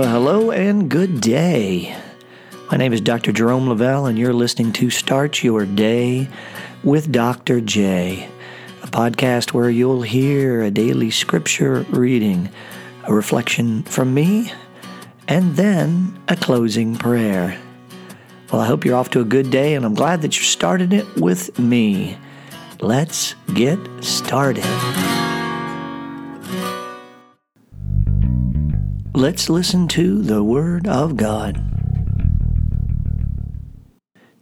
Well, hello and good day. My name is Dr. Jerome Lavelle, and you're listening to Start Your Day with Dr. J, a podcast where you'll hear a daily scripture reading, a reflection from me, and then a closing prayer. Well, I hope you're off to a good day, and I'm glad that you started it with me. Let's get started. Let's listen to the Word of God.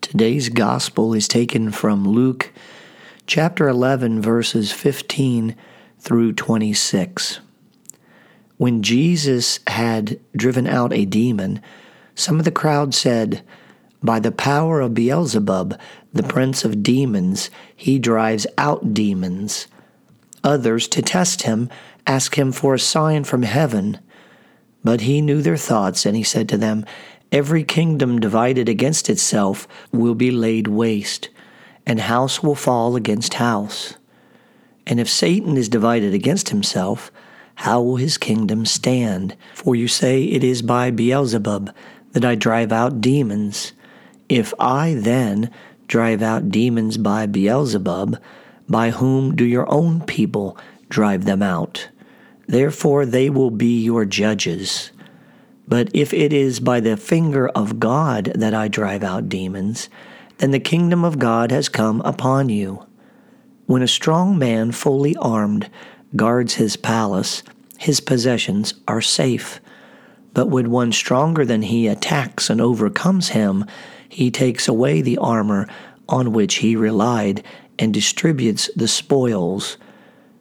Today's Gospel is taken from Luke chapter 11, verses 15 through 26. When Jesus had driven out a demon, some of the crowd said, By the power of Beelzebub, the prince of demons, he drives out demons. Others, to test him, ask him for a sign from heaven. But he knew their thoughts, and he said to them, Every kingdom divided against itself will be laid waste, and house will fall against house. And if Satan is divided against himself, how will his kingdom stand? For you say, It is by Beelzebub that I drive out demons. If I then drive out demons by Beelzebub, by whom do your own people drive them out? Therefore they will be your judges. But if it is by the finger of God that I drive out demons, then the kingdom of God has come upon you. When a strong man, fully armed, guards his palace, his possessions are safe. But when one stronger than he attacks and overcomes him, he takes away the armor on which he relied and distributes the spoils.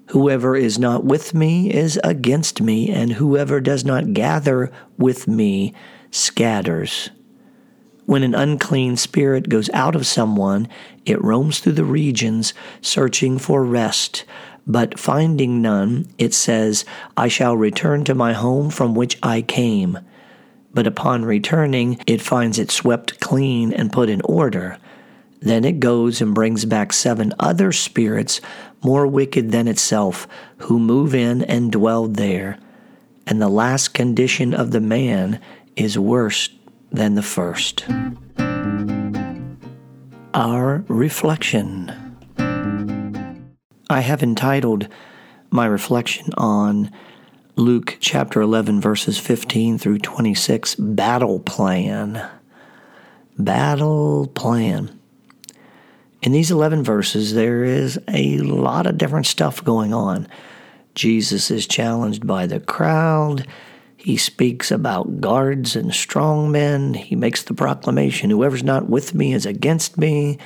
Whoever is not with me is against me, and whoever does not gather with me scatters. When an unclean spirit goes out of someone, it roams through the regions, searching for rest. But finding none, it says, I shall return to my home from which I came. But upon returning, it finds it swept clean and put in order. Then it goes and brings back seven other spirits more wicked than itself, who move in and dwell there. And the last condition of the man is worse than the first. Our reflection. I have entitled my reflection on Luke chapter 11, verses 15 through 26 Battle Plan. Battle Plan. In these 11 verses, there is a lot of different stuff going on. Jesus is challenged by the crowd. He speaks about guards and strong men. He makes the proclamation whoever's not with me is against me.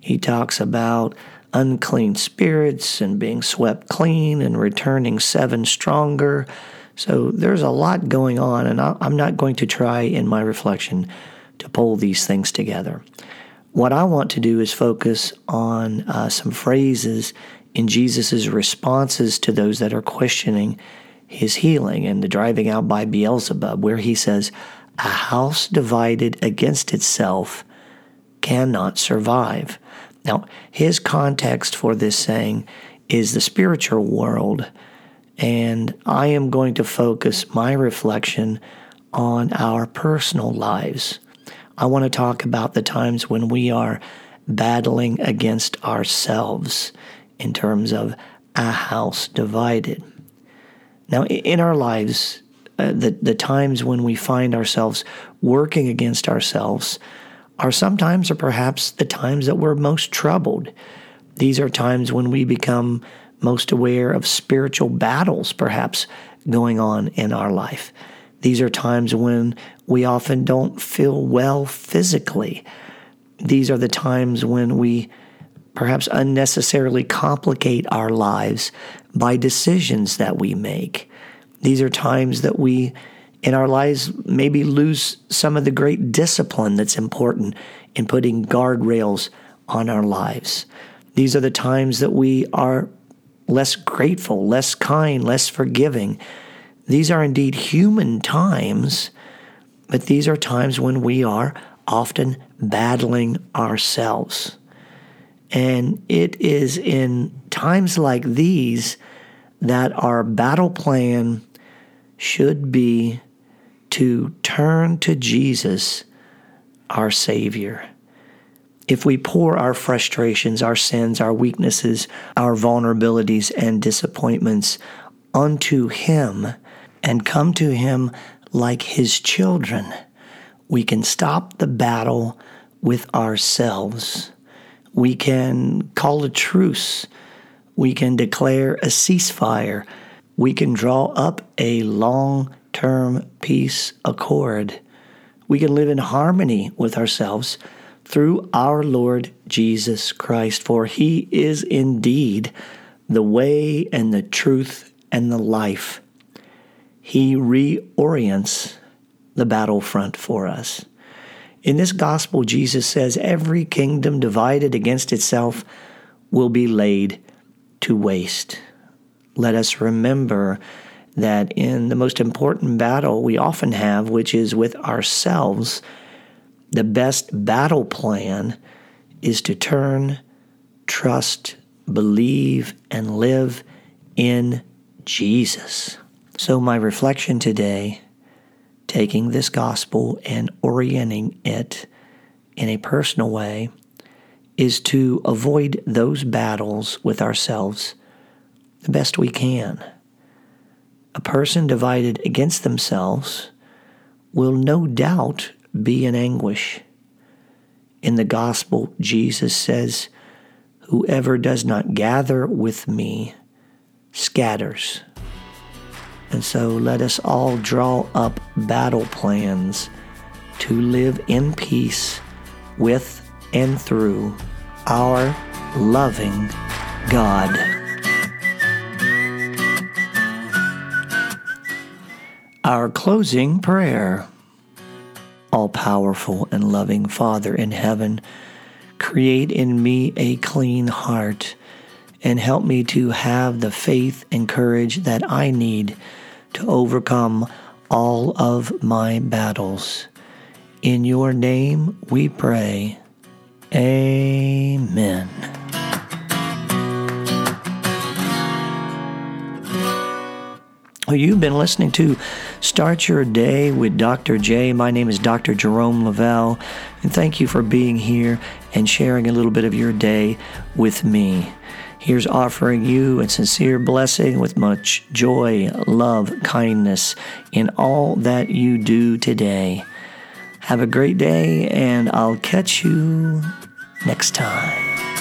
He talks about unclean spirits and being swept clean and returning seven stronger. So there's a lot going on, and I'm not going to try in my reflection to pull these things together. What I want to do is focus on uh, some phrases in Jesus' responses to those that are questioning his healing and the driving out by Beelzebub, where he says, A house divided against itself cannot survive. Now, his context for this saying is the spiritual world, and I am going to focus my reflection on our personal lives. I want to talk about the times when we are battling against ourselves in terms of a house divided. Now, in our lives, uh, the, the times when we find ourselves working against ourselves are sometimes or perhaps the times that we're most troubled. These are times when we become most aware of spiritual battles, perhaps, going on in our life. These are times when we often don't feel well physically. These are the times when we perhaps unnecessarily complicate our lives by decisions that we make. These are times that we, in our lives, maybe lose some of the great discipline that's important in putting guardrails on our lives. These are the times that we are less grateful, less kind, less forgiving. These are indeed human times, but these are times when we are often battling ourselves. And it is in times like these that our battle plan should be to turn to Jesus, our Savior. If we pour our frustrations, our sins, our weaknesses, our vulnerabilities, and disappointments unto Him and come to Him like His children, we can stop the battle with ourselves. We can call a truce. We can declare a ceasefire. We can draw up a long term peace accord. We can live in harmony with ourselves through our Lord Jesus Christ, for he is indeed the way and the truth and the life. He reorients the battlefront for us. In this gospel, Jesus says, Every kingdom divided against itself will be laid to waste. Let us remember that in the most important battle we often have, which is with ourselves, the best battle plan is to turn, trust, believe, and live in Jesus. So, my reflection today, taking this gospel and orienting it in a personal way, is to avoid those battles with ourselves the best we can. A person divided against themselves will no doubt be in anguish. In the gospel, Jesus says, Whoever does not gather with me scatters. And so let us all draw up battle plans to live in peace with and through our loving God. Our closing prayer. All powerful and loving Father in heaven, create in me a clean heart and help me to have the faith and courage that I need to overcome all of my battles. In your name we pray. Amen. Well, you've been listening to Start Your Day with Dr. J. My name is Dr. Jerome Lavelle, and thank you for being here and sharing a little bit of your day with me. Here's offering you a sincere blessing with much joy, love, kindness in all that you do today. Have a great day, and I'll catch you next time.